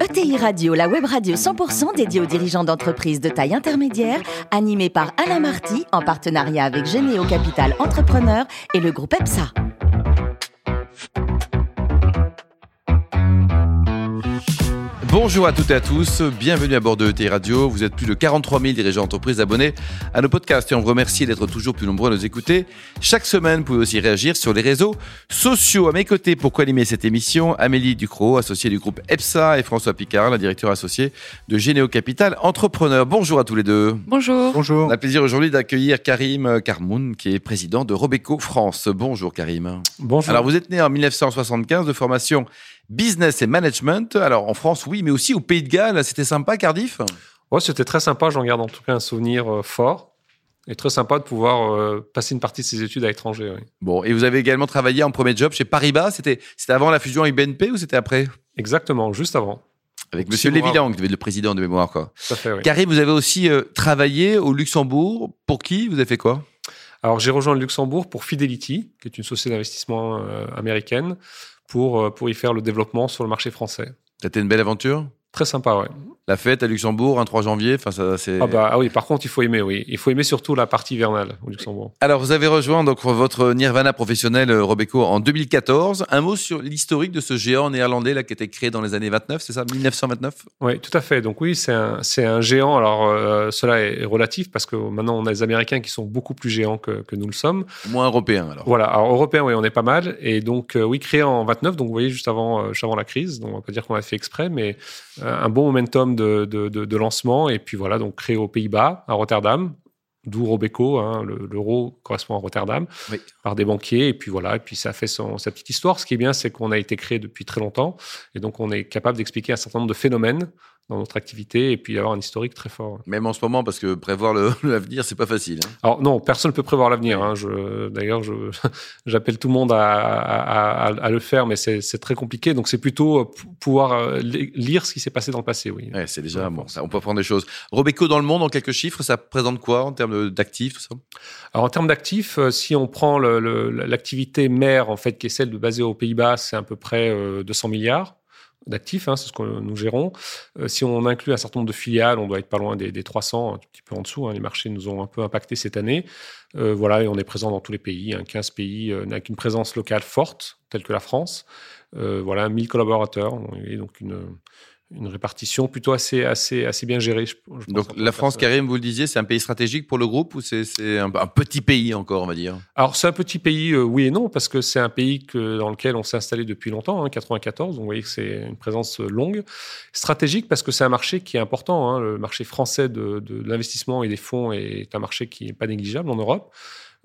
ETI Radio, la web radio 100% dédiée aux dirigeants d'entreprises de taille intermédiaire, animée par Alain Marty en partenariat avec Généo Capital Entrepreneur et le groupe EPSA. Bonjour à toutes et à tous, bienvenue à bord de ETI Radio. Vous êtes plus de 43 000 dirigeants d'entreprise abonnés à nos podcasts et on vous remercie d'être toujours plus nombreux à nous écouter. Chaque semaine, vous pouvez aussi réagir sur les réseaux sociaux. À mes côtés, pour co-animer cette émission, Amélie Ducrot, associée du groupe EPSA et François Picard, la directeur associé de Généo Capital Entrepreneur. Bonjour à tous les deux. Bonjour. Bonjour. On a plaisir aujourd'hui d'accueillir Karim Karmoun, qui est président de Robeco France. Bonjour Karim. Bonjour. Alors vous êtes né en 1975 de formation business et management. Alors en France, oui, mais aussi au Pays de Galles, c'était sympa, Cardiff? Ouais, c'était très sympa. J'en garde en tout cas un souvenir euh, fort. Et très sympa de pouvoir euh, passer une partie de ses études à l'étranger. Oui. Bon, et vous avez également travaillé en premier job chez Paribas. C'était avant la fusion avec BNP ou c'était après? Exactement, juste avant. Avec Donc, Monsieur Lévilang, le président de mémoire. Quoi. Tout à fait, oui. Carré, vous avez aussi euh, travaillé au Luxembourg. Pour qui? Vous avez fait quoi? Alors, j'ai rejoint le Luxembourg pour Fidelity, qui est une société d'investissement américaine, pour, pour y faire le développement sur le marché français. C'était une belle aventure? Très sympa, ouais. La fête à Luxembourg, un 3 janvier, enfin ça c'est. Ah bah ah oui, par contre il faut aimer, oui, il faut aimer surtout la partie hivernale au Luxembourg. Alors vous avez rejoint donc votre Nirvana professionnel Robeco en 2014. Un mot sur l'historique de ce géant néerlandais là qui a été créé dans les années 29, c'est ça, 1929 Oui, tout à fait. Donc oui, c'est un c'est un géant. Alors euh, cela est relatif parce que maintenant on a des Américains qui sont beaucoup plus géants que, que nous le sommes. Moins européens alors. Voilà, alors européens oui, on est pas mal et donc euh, oui créé en 29, donc vous voyez juste avant euh, juste avant la crise. Donc on va pas dire qu'on a fait exprès, mais un bon momentum de, de, de, de, lancement. Et puis voilà, donc créé aux Pays-Bas, à Rotterdam, d'où Robeco, hein, l'euro correspond à Rotterdam, oui. par des banquiers. Et puis voilà, et puis ça fait son, sa petite histoire. Ce qui est bien, c'est qu'on a été créé depuis très longtemps. Et donc on est capable d'expliquer un certain nombre de phénomènes dans notre activité et puis avoir un historique très fort. Même en ce moment, parce que prévoir l'avenir, c'est pas facile. Hein. Alors non, personne ne peut prévoir l'avenir. Hein. D'ailleurs, j'appelle tout le monde à, à, à, à le faire, mais c'est très compliqué. Donc c'est plutôt euh, pouvoir euh, lire ce qui s'est passé dans le passé. Oui. Ouais, c'est déjà bon. Ça, on peut apprendre des choses. Robeco dans le monde, en quelques chiffres, ça présente quoi en termes d'actifs, tout ça? Alors en termes d'actifs, euh, si on prend l'activité mère en fait, qui est celle de basée aux Pays-Bas, c'est à peu près 200 milliards d'actifs, hein, c'est ce que nous gérons. Euh, si on inclut un certain nombre de filiales, on doit être pas loin des, des 300, un petit peu en dessous. Hein, les marchés nous ont un peu impacté cette année. Euh, voilà, et on est présent dans tous les pays, hein, 15 pays euh, avec une présence locale forte, telle que la France. Euh, voilà, 1000 collaborateurs, donc une, une répartition plutôt assez, assez, assez bien gérée. Je, je Donc la France, Karim, vous le disiez, c'est un pays stratégique pour le groupe ou c'est un, un, petit pays encore, on va dire? Alors c'est un petit pays, euh, oui et non, parce que c'est un pays que, dans lequel on s'est installé depuis longtemps, hein, 94, donc vous voyez que c'est une présence longue. Stratégique parce que c'est un marché qui est important, hein, le marché français de, de, de l'investissement et des fonds est un marché qui n'est pas négligeable en Europe.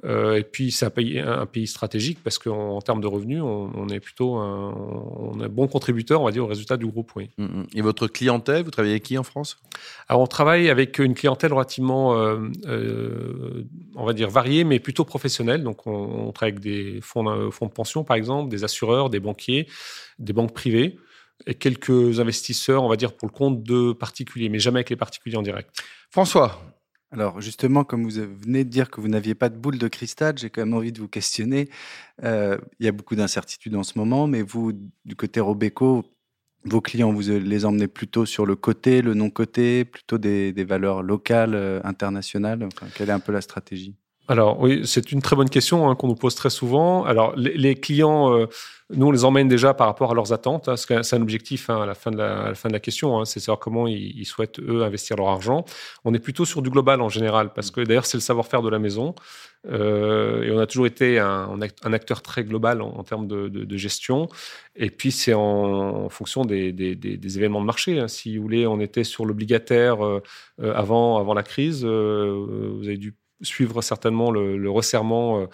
Euh, et puis c'est un pays, un pays, stratégique parce qu'en en termes de revenus, on, on, est plutôt un, on est un bon contributeur, on va dire, au résultat du groupe. Oui. Et votre clientèle, vous travaillez avec qui en France? Alors on travaille avec une clientèle relativement, euh, euh, on va dire, variée, mais plutôt professionnelle. Donc on, on travaille avec des fonds fonds de pension, par exemple, des assureurs, des banquiers, des banques privées et quelques investisseurs, on va dire, pour le compte de particuliers, mais jamais avec les particuliers en direct. François, alors justement, comme vous venez de dire que vous n'aviez pas de boule de cristal, j'ai quand même envie de vous questionner. Euh, il y a beaucoup d'incertitudes en ce moment, mais vous, du côté Robeco, vos clients, vous les emmenez plutôt sur le côté, le non-côté, plutôt des, valeurs locales, euh, internationales? Enfin, Quelle est un peu la stratégie? Alors oui, c'est une très bonne question hein, qu'on nous pose très souvent. Alors les, les clients, euh, nous on les emmène déjà par rapport à leurs attentes. Hein, c'est un objectif hein, à, la fin de la, fin de la question, hein, c'est savoir comment ils, souhaitent eux investir leur argent. On est plutôt sur du global en général, parce que d'ailleurs c'est le savoir-faire de la maison. Euh, et on a toujours été un, acteur très global en, termes de, gestion. Et puis c'est en, fonction des, événements de marché. Si vous voulez, on était sur l'obligataire euh, avant, avant la crise. Euh, vous avez dû suivre certainement le, resserrement euh,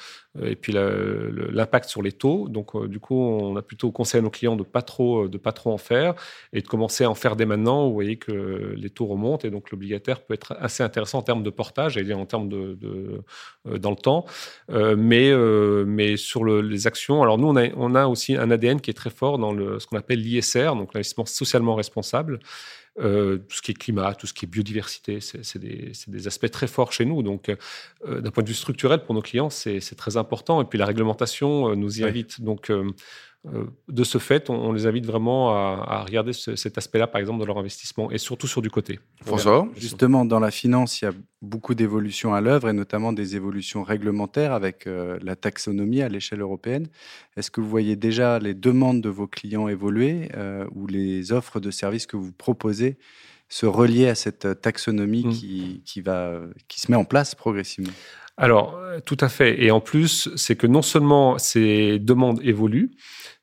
et puis l'impact sur les taux. Donc, euh, du coup, on a plutôt conseillé à nos clients de pas de pas trop en faire et de commencer à en faire dès maintenant. Vous voyez que les taux remontent et donc l'obligataire peut être assez intéressant en termes de portage et en termes de, euh, dans le temps. Euh, mais mais sur le, les actions, alors nous on a on a aussi un ADN qui est très fort dans le ce qu'on appelle l'ISR, donc l'investissement socialement responsable. Euh, tout ce qui est climat, tout ce qui est biodiversité, c'est des, des, aspects très forts chez nous. Donc, euh, d'un point de vue structurel, pour nos clients, c'est très important. Et puis, la réglementation euh, nous y invite. Donc, de ce fait, on, les invite vraiment à, regarder cet aspect-là, par exemple, de leur investissement, et surtout sur du côté. François Justement, dans la finance, il y a beaucoup d'évolutions à l'œuvre, et notamment des évolutions réglementaires avec euh, la taxonomie à l'échelle européenne. Est-ce que vous voyez déjà les demandes de vos clients évoluer, euh, ou les offres de services que vous proposez se relier à cette taxonomie mmh. qui, qui, va, qui se met en place progressivement alors, tout à fait. Et en plus, c'est que non seulement ces demandes évoluent,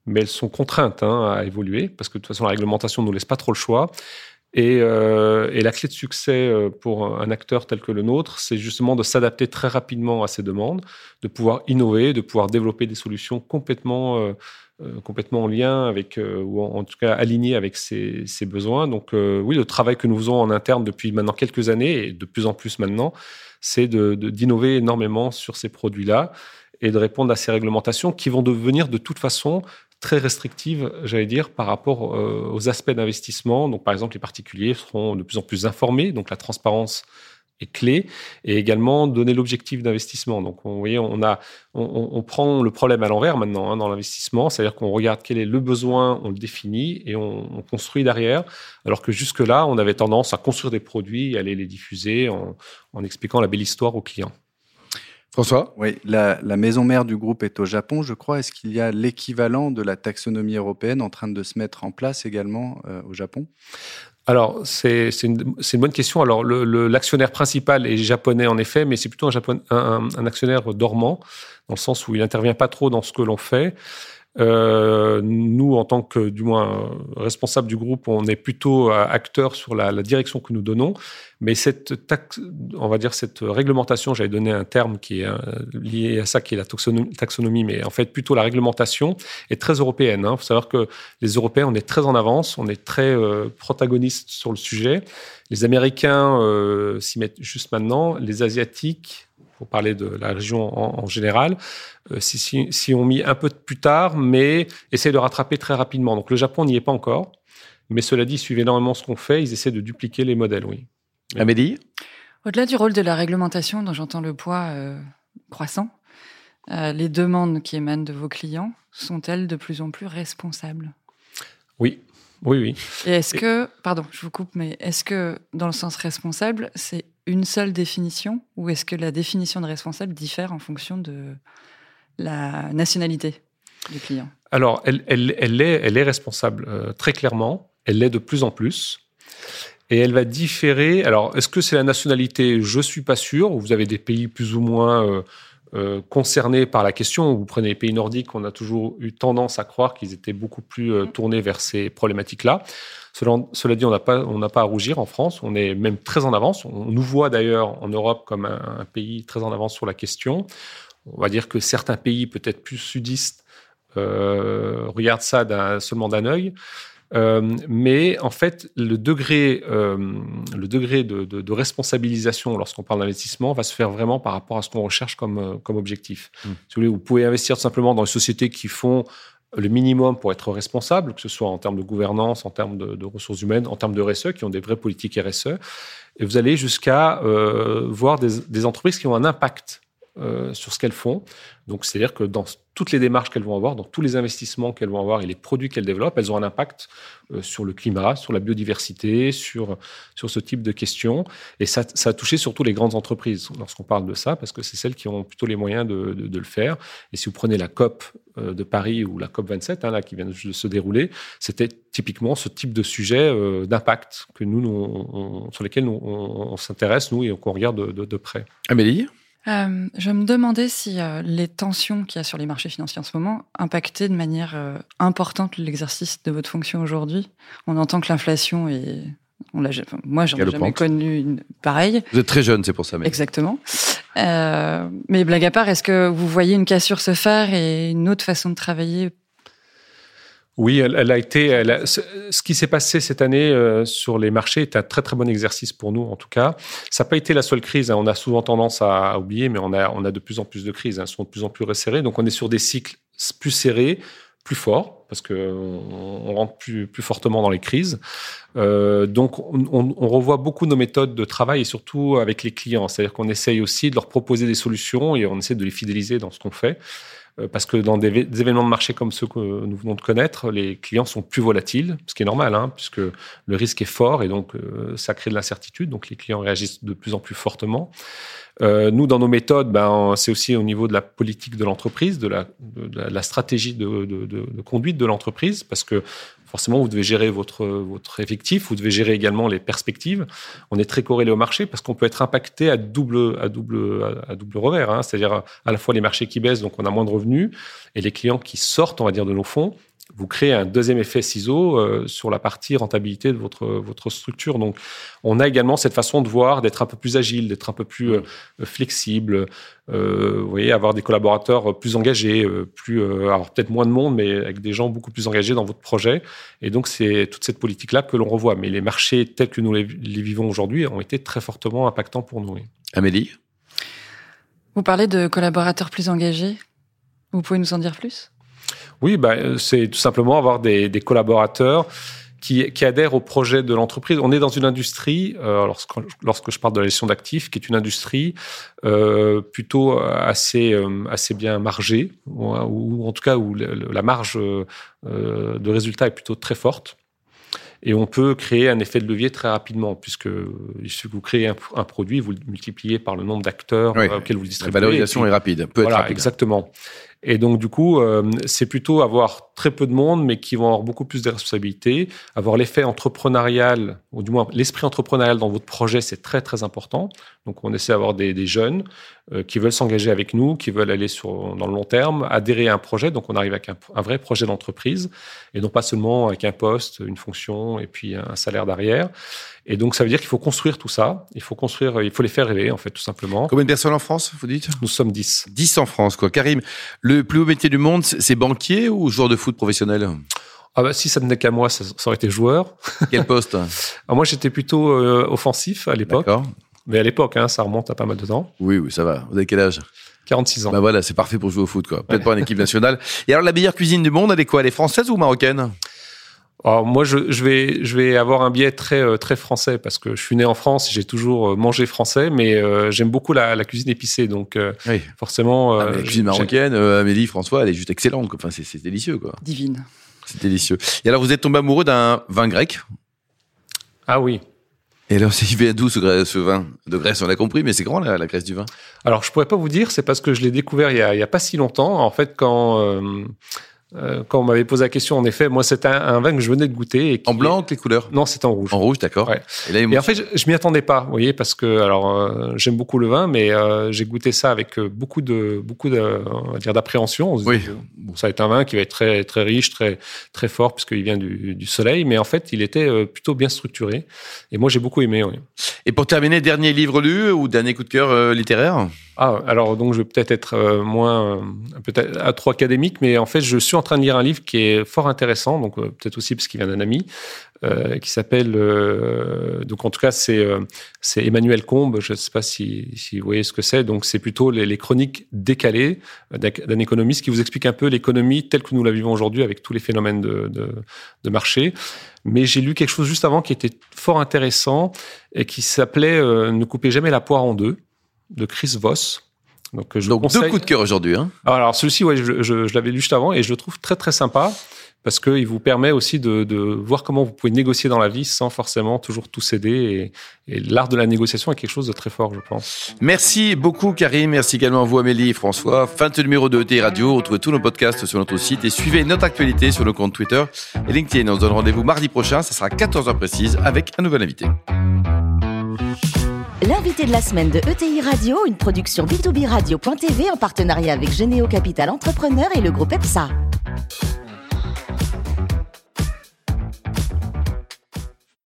mais elles sont contraintes hein, à évoluer, parce que de toute façon, la réglementation ne nous laisse pas trop le choix. Et, euh, et, la clé de succès euh, pour un acteur tel que le nôtre, c'est justement de s'adapter très rapidement à ces demandes, de pouvoir innover, de pouvoir développer des solutions complètement, euh, complètement en lien avec, ou en, tout cas alignées avec ces besoins. Donc oui, le travail que nous faisons en interne depuis maintenant quelques années, et de plus en plus maintenant, c'est d'innover de, énormément sur ces produits-là et de répondre à ces réglementations qui vont devenir de toute façon très restrictive, j'allais dire, par rapport euh, aux aspects d'investissement. Donc, par exemple, les particuliers seront de plus en plus informés, donc la transparence est clé, et également donner l'objectif d'investissement. Donc, vous voyez, on, a, on, prend le problème à l'envers maintenant hein, dans l'investissement, c'est-à-dire qu'on regarde quel est le besoin, on le définit et on, construit derrière, alors que jusque-là, on avait tendance à construire des produits et aller les diffuser en, en expliquant la belle histoire aux clients. François? Oui, la, maison mère du groupe est au Japon, je crois. Est-ce qu'il y a l'équivalent de la taxonomie européenne en train de se mettre en place également euh, au Japon? Alors, c'est une, bonne question. Alors, l'actionnaire principal est japonais, en effet, mais c'est plutôt un, un, actionnaire dormant, dans le sens où il n'intervient pas trop dans ce que l'on fait. Euh, nous, en tant que, du moins, responsable du groupe, on est plutôt euh, acteur sur la, direction que nous donnons. Mais cette on va dire cette réglementation, j'avais donné un terme qui est euh, lié à ça, qui est la taxonomie, mais en fait plutôt la réglementation est très européenne. Il hein. faut savoir que les Européens, on est très en avance, on est très protagonistes sur le sujet. Les Américains s'y mettent juste maintenant, les Asiatiques pour parler de la région en, général, euh, si, si, si, on mis un peu plus tard, mais essaie de rattraper très rapidement. Donc le Japon n'y est pas encore, mais cela dit, suivez énormément ce qu'on fait, ils essaient de dupliquer les modèles, oui. Amélie? Au-delà du rôle de la réglementation, dont j'entends le poids euh, croissant, euh, les demandes qui émanent de vos clients sont-elles de plus en plus responsables? Oui, oui, oui. Et est-ce que, pardon, je vous coupe, mais est-ce que dans le sens responsable, c'est une seule définition ou est-ce que la définition de responsable diffère en fonction de la nationalité du client? Alors, elle, elle, elle, est, elle est responsable euh, très clairement, elle l'est de plus en plus. Et elle va différer. Alors, est-ce que c'est la nationalité? Je suis pas sûr. Vous avez des pays plus ou moins euh, euh, concernés par la question. Vous prenez les pays nordiques, on a toujours eu tendance à croire qu'ils étaient beaucoup plus euh, tournés vers ces problématiques-là. Cela, dit, on n'a pas, pas à rougir en France. On est même très en avance. On nous voit d'ailleurs en Europe comme un, pays très en avance sur la question. On va dire que certains pays, peut-être plus sudistes, euh, regardent ça seulement d'un œil. Euh, mais en fait, le degré, euh, le degré de, de, de responsabilisation lorsqu'on parle d'investissement va se faire vraiment par rapport à ce qu'on recherche comme, euh, comme objectif. Mmh. Si vous, voulez, vous pouvez investir simplement dans les sociétés qui font le minimum pour être responsable, que ce soit en termes de gouvernance, en termes de, de ressources humaines, en termes de RSE, qui ont des vraies politiques RSE. Et vous allez jusqu'à euh, voir des, des, entreprises qui ont un impact euh, sur ce qu'elles font. Donc, c'est-à-dire que dans toutes les démarches qu'elles vont avoir, dans tous les investissements qu'elles vont avoir et les produits qu'elles développent, elles ont un impact euh, sur le climat, sur la biodiversité, sur, sur ce type de questions. Et ça, a touché surtout les grandes entreprises lorsqu'on parle de ça, parce que c'est celles qui ont plutôt les moyens de, de, le faire. Et si vous prenez la COP euh, de Paris ou la COP 27, hein, là, qui vient de se dérouler, c'était typiquement ce type de sujet d'impact que nous, nous sur lesquels nous, on, on s'intéresse, nous, et qu'on regarde de, de près. Amélie? Euh, je me demandais si euh, les tensions qu'il y a sur les marchés financiers en ce moment impactaient de manière euh, importante l'exercice de votre fonction aujourd'hui. On entend que l'inflation est... On l'a, enfin, moi, j'en ai jamais connu une pareille. Vous êtes très jeune, c'est pour ça. Mais... Exactement. mais blague à part, est-ce que vous voyez une cassure se faire et une autre façon de travailler oui, elle, a été. ce qui s'est passé cette année euh, sur les marchés est un très très bon exercice pour nous, en tout cas. Ça n'a pas été la seule crise. Hein. On a souvent tendance à, oublier, mais on a, on de plus en plus de crises. Hein. Sont de plus en plus resserrées. Donc on est sur des cycles plus serrés, plus forts, parce qu'on on rentre plus, plus fortement dans les crises. Euh, donc on, on, revoit beaucoup nos méthodes de travail et surtout avec les clients. C'est-à-dire qu'on essaye aussi de leur proposer des solutions et on essaie de les fidéliser dans ce qu'on fait. Euh, parce que dans des, événements de marché comme ceux que nous venons de connaître, les clients sont plus volatiles, ce qui est normal, hein, puisque le risque est fort et donc euh, ça crée de l'incertitude. Donc les clients réagissent de plus en plus fortement. Euh, nous, dans nos méthodes, ben, c'est aussi au niveau de la politique de l'entreprise, de la, de, la stratégie de, de, de conduite de l'entreprise, parce que forcément, vous devez gérer votre, votre effectif, vous devez gérer également les perspectives. On est très corrélé au marché parce qu'on peut être impacté à double, à double, à double revers. Hein. C'est-à-dire à la fois les marchés qui baissent, donc on a moins de revenus, et les clients qui sortent, on va dire, de nos fonds, vous créez un deuxième effet ciseau euh, sur la partie rentabilité de votre, votre structure. Donc, on a également cette façon de voir, d'être un peu plus agile, d'être un peu plus euh, flexible, euh, vous voyez, avoir des collaborateurs plus engagés, plus, alors peut-être moins de monde, mais avec des gens beaucoup plus engagés dans votre projet. Et donc, c'est toute cette politique-là que l'on revoit. Mais les marchés tels que nous les, les vivons aujourd'hui ont été très fortement impactants pour nous. Amélie? Vous parlez de collaborateurs plus engagés. Vous pouvez nous en dire plus? Oui, bah, c'est tout simplement avoir des, des collaborateurs qui, qui, adhèrent au projet de l'entreprise. On est dans une industrie, euh, lorsque, lorsque, je parle de la gestion d'actifs, qui est une industrie euh, plutôt assez, euh, assez bien margée, ou, ou, en tout cas où la marge euh, de résultat est plutôt très forte. Et on peut créer un effet de levier très rapidement, puisque il suffit que vous créez un, un produit, vous le multipliez par le nombre d'acteurs oui. auxquels vous le distribuez. La valorisation est rapide, peut voilà, être rapide. Exactement. Et donc, du coup, euh, c'est plutôt avoir très peu de monde, mais qui vont avoir beaucoup plus de responsabilités, avoir l'effet entrepreneurial, ou du moins l'esprit entrepreneurial dans votre projet, c'est très, très important. Donc, on essaie d'avoir des, des, jeunes euh, qui veulent s'engager avec nous, qui veulent aller sur, dans le long terme, adhérer à un projet. Donc, on arrive avec un, un vrai projet d'entreprise, et non pas seulement avec un poste, une fonction et puis un salaire derrière. Et donc, ça veut dire qu'il faut construire tout ça. Il faut construire, il faut les faire rêver, en fait, tout simplement. Combien de personnes en France, vous dites? Nous sommes 10. 10 en France, quoi. Karim, le plus haut métier du monde, c'est banquier ou joueur de foot professionnel? Ah bah, si ça tenait qu'à moi, ça, ça, aurait été joueur. Quel poste? Alors Moi, j'étais plutôt euh, offensif à l'époque. Mais à l'époque, hein, ça remonte à pas mal de temps. Oui, oui, ça va. Vous avez quel âge? 46 ans. Bah voilà, c'est parfait pour jouer au foot, quoi. Peut-être ouais. pas en équipe nationale. Et alors, la meilleure cuisine du monde, elle est quoi? Elle est française ou marocaine? Alors moi, je, je, vais, je vais avoir un biais très, euh, très français parce que je suis né en France, j'ai toujours euh, mangé français, mais euh, j'aime beaucoup la, la, cuisine épicée, donc euh, oui. forcément. Ah, la cuisine marocaine, Amélie, François, elle est juste excellente. Enfin, c'est délicieux, quoi. Divine. C'est délicieux. Et alors, vous êtes tombé amoureux d'un vin grec? Ah oui. Et alors, il vient d'où ce, ce, vin? De Grèce, on l'a compris, mais c'est grand la, la, Grèce du vin. Alors, je pourrais pas vous dire, c'est parce que je l'ai découvert il y, a, il y, a, pas si longtemps. En fait, quand euh, quand on m'avait posé la question, en effet, moi, c'était un, un, vin que je venais de goûter. Et en blanc, est... les couleurs? Non, c'était en rouge. En rouge, d'accord. Ouais. Et, en fait, je, je m'y attendais pas, vous voyez, parce que alors euh, j'aime beaucoup le vin, mais euh, j'ai goûté ça avec beaucoup de beaucoup de, on va dire d'appréhension. Oui. Bon, ça va être un vin qui va être très très riche, très très fort, puisqu'il vient du, du, soleil, mais en fait, il était plutôt bien structuré. Et moi, j'ai beaucoup aimé. Oui. Et pour terminer, dernier livre lu ou dernier coup de cœur littéraire? Ah, alors donc je vais peut-être être euh, moins peut-être à trop académique, mais en fait je suis en train de lire un livre qui est fort intéressant, donc euh, peut-être aussi parce qu'il vient d'un ami, euh, qui s'appelle euh, donc en tout cas c'est c'est Emmanuel Combe, je ne sais pas si, si vous voyez ce que c'est, donc c'est plutôt les, les, chroniques décalées d'un économiste qui vous explique un peu l'économie telle que nous la vivons aujourd'hui avec tous les phénomènes de, de, de marché. Mais j'ai lu quelque chose juste avant qui était fort intéressant et qui s'appelait Ne coupez jamais la poire en deux de Chris Voss. Donc, je Donc conseille... deux coups de cœur aujourd'hui. Hein alors celui-ci, ouais, je, je, je l'avais lu juste avant et je le trouve très très sympa parce qu'il vous permet aussi de, de, voir comment vous pouvez négocier dans la vie sans forcément toujours tout céder. Et, et l'art de la négociation est quelque chose de très fort, je pense. Merci beaucoup, Karim. Merci également à vous, Amélie et François. Fin de ce numéro de ET Radio. Retrouvez tous nos podcasts sur notre site et suivez notre actualité sur nos comptes Twitter et LinkedIn. On se donne rendez-vous mardi prochain. Ça sera à 14h précise avec un nouvel invité. L'invité de la semaine de ETI Radio, une production B2B Radio.tv en partenariat avec Généo Capital Entrepreneur et le groupe EPSA.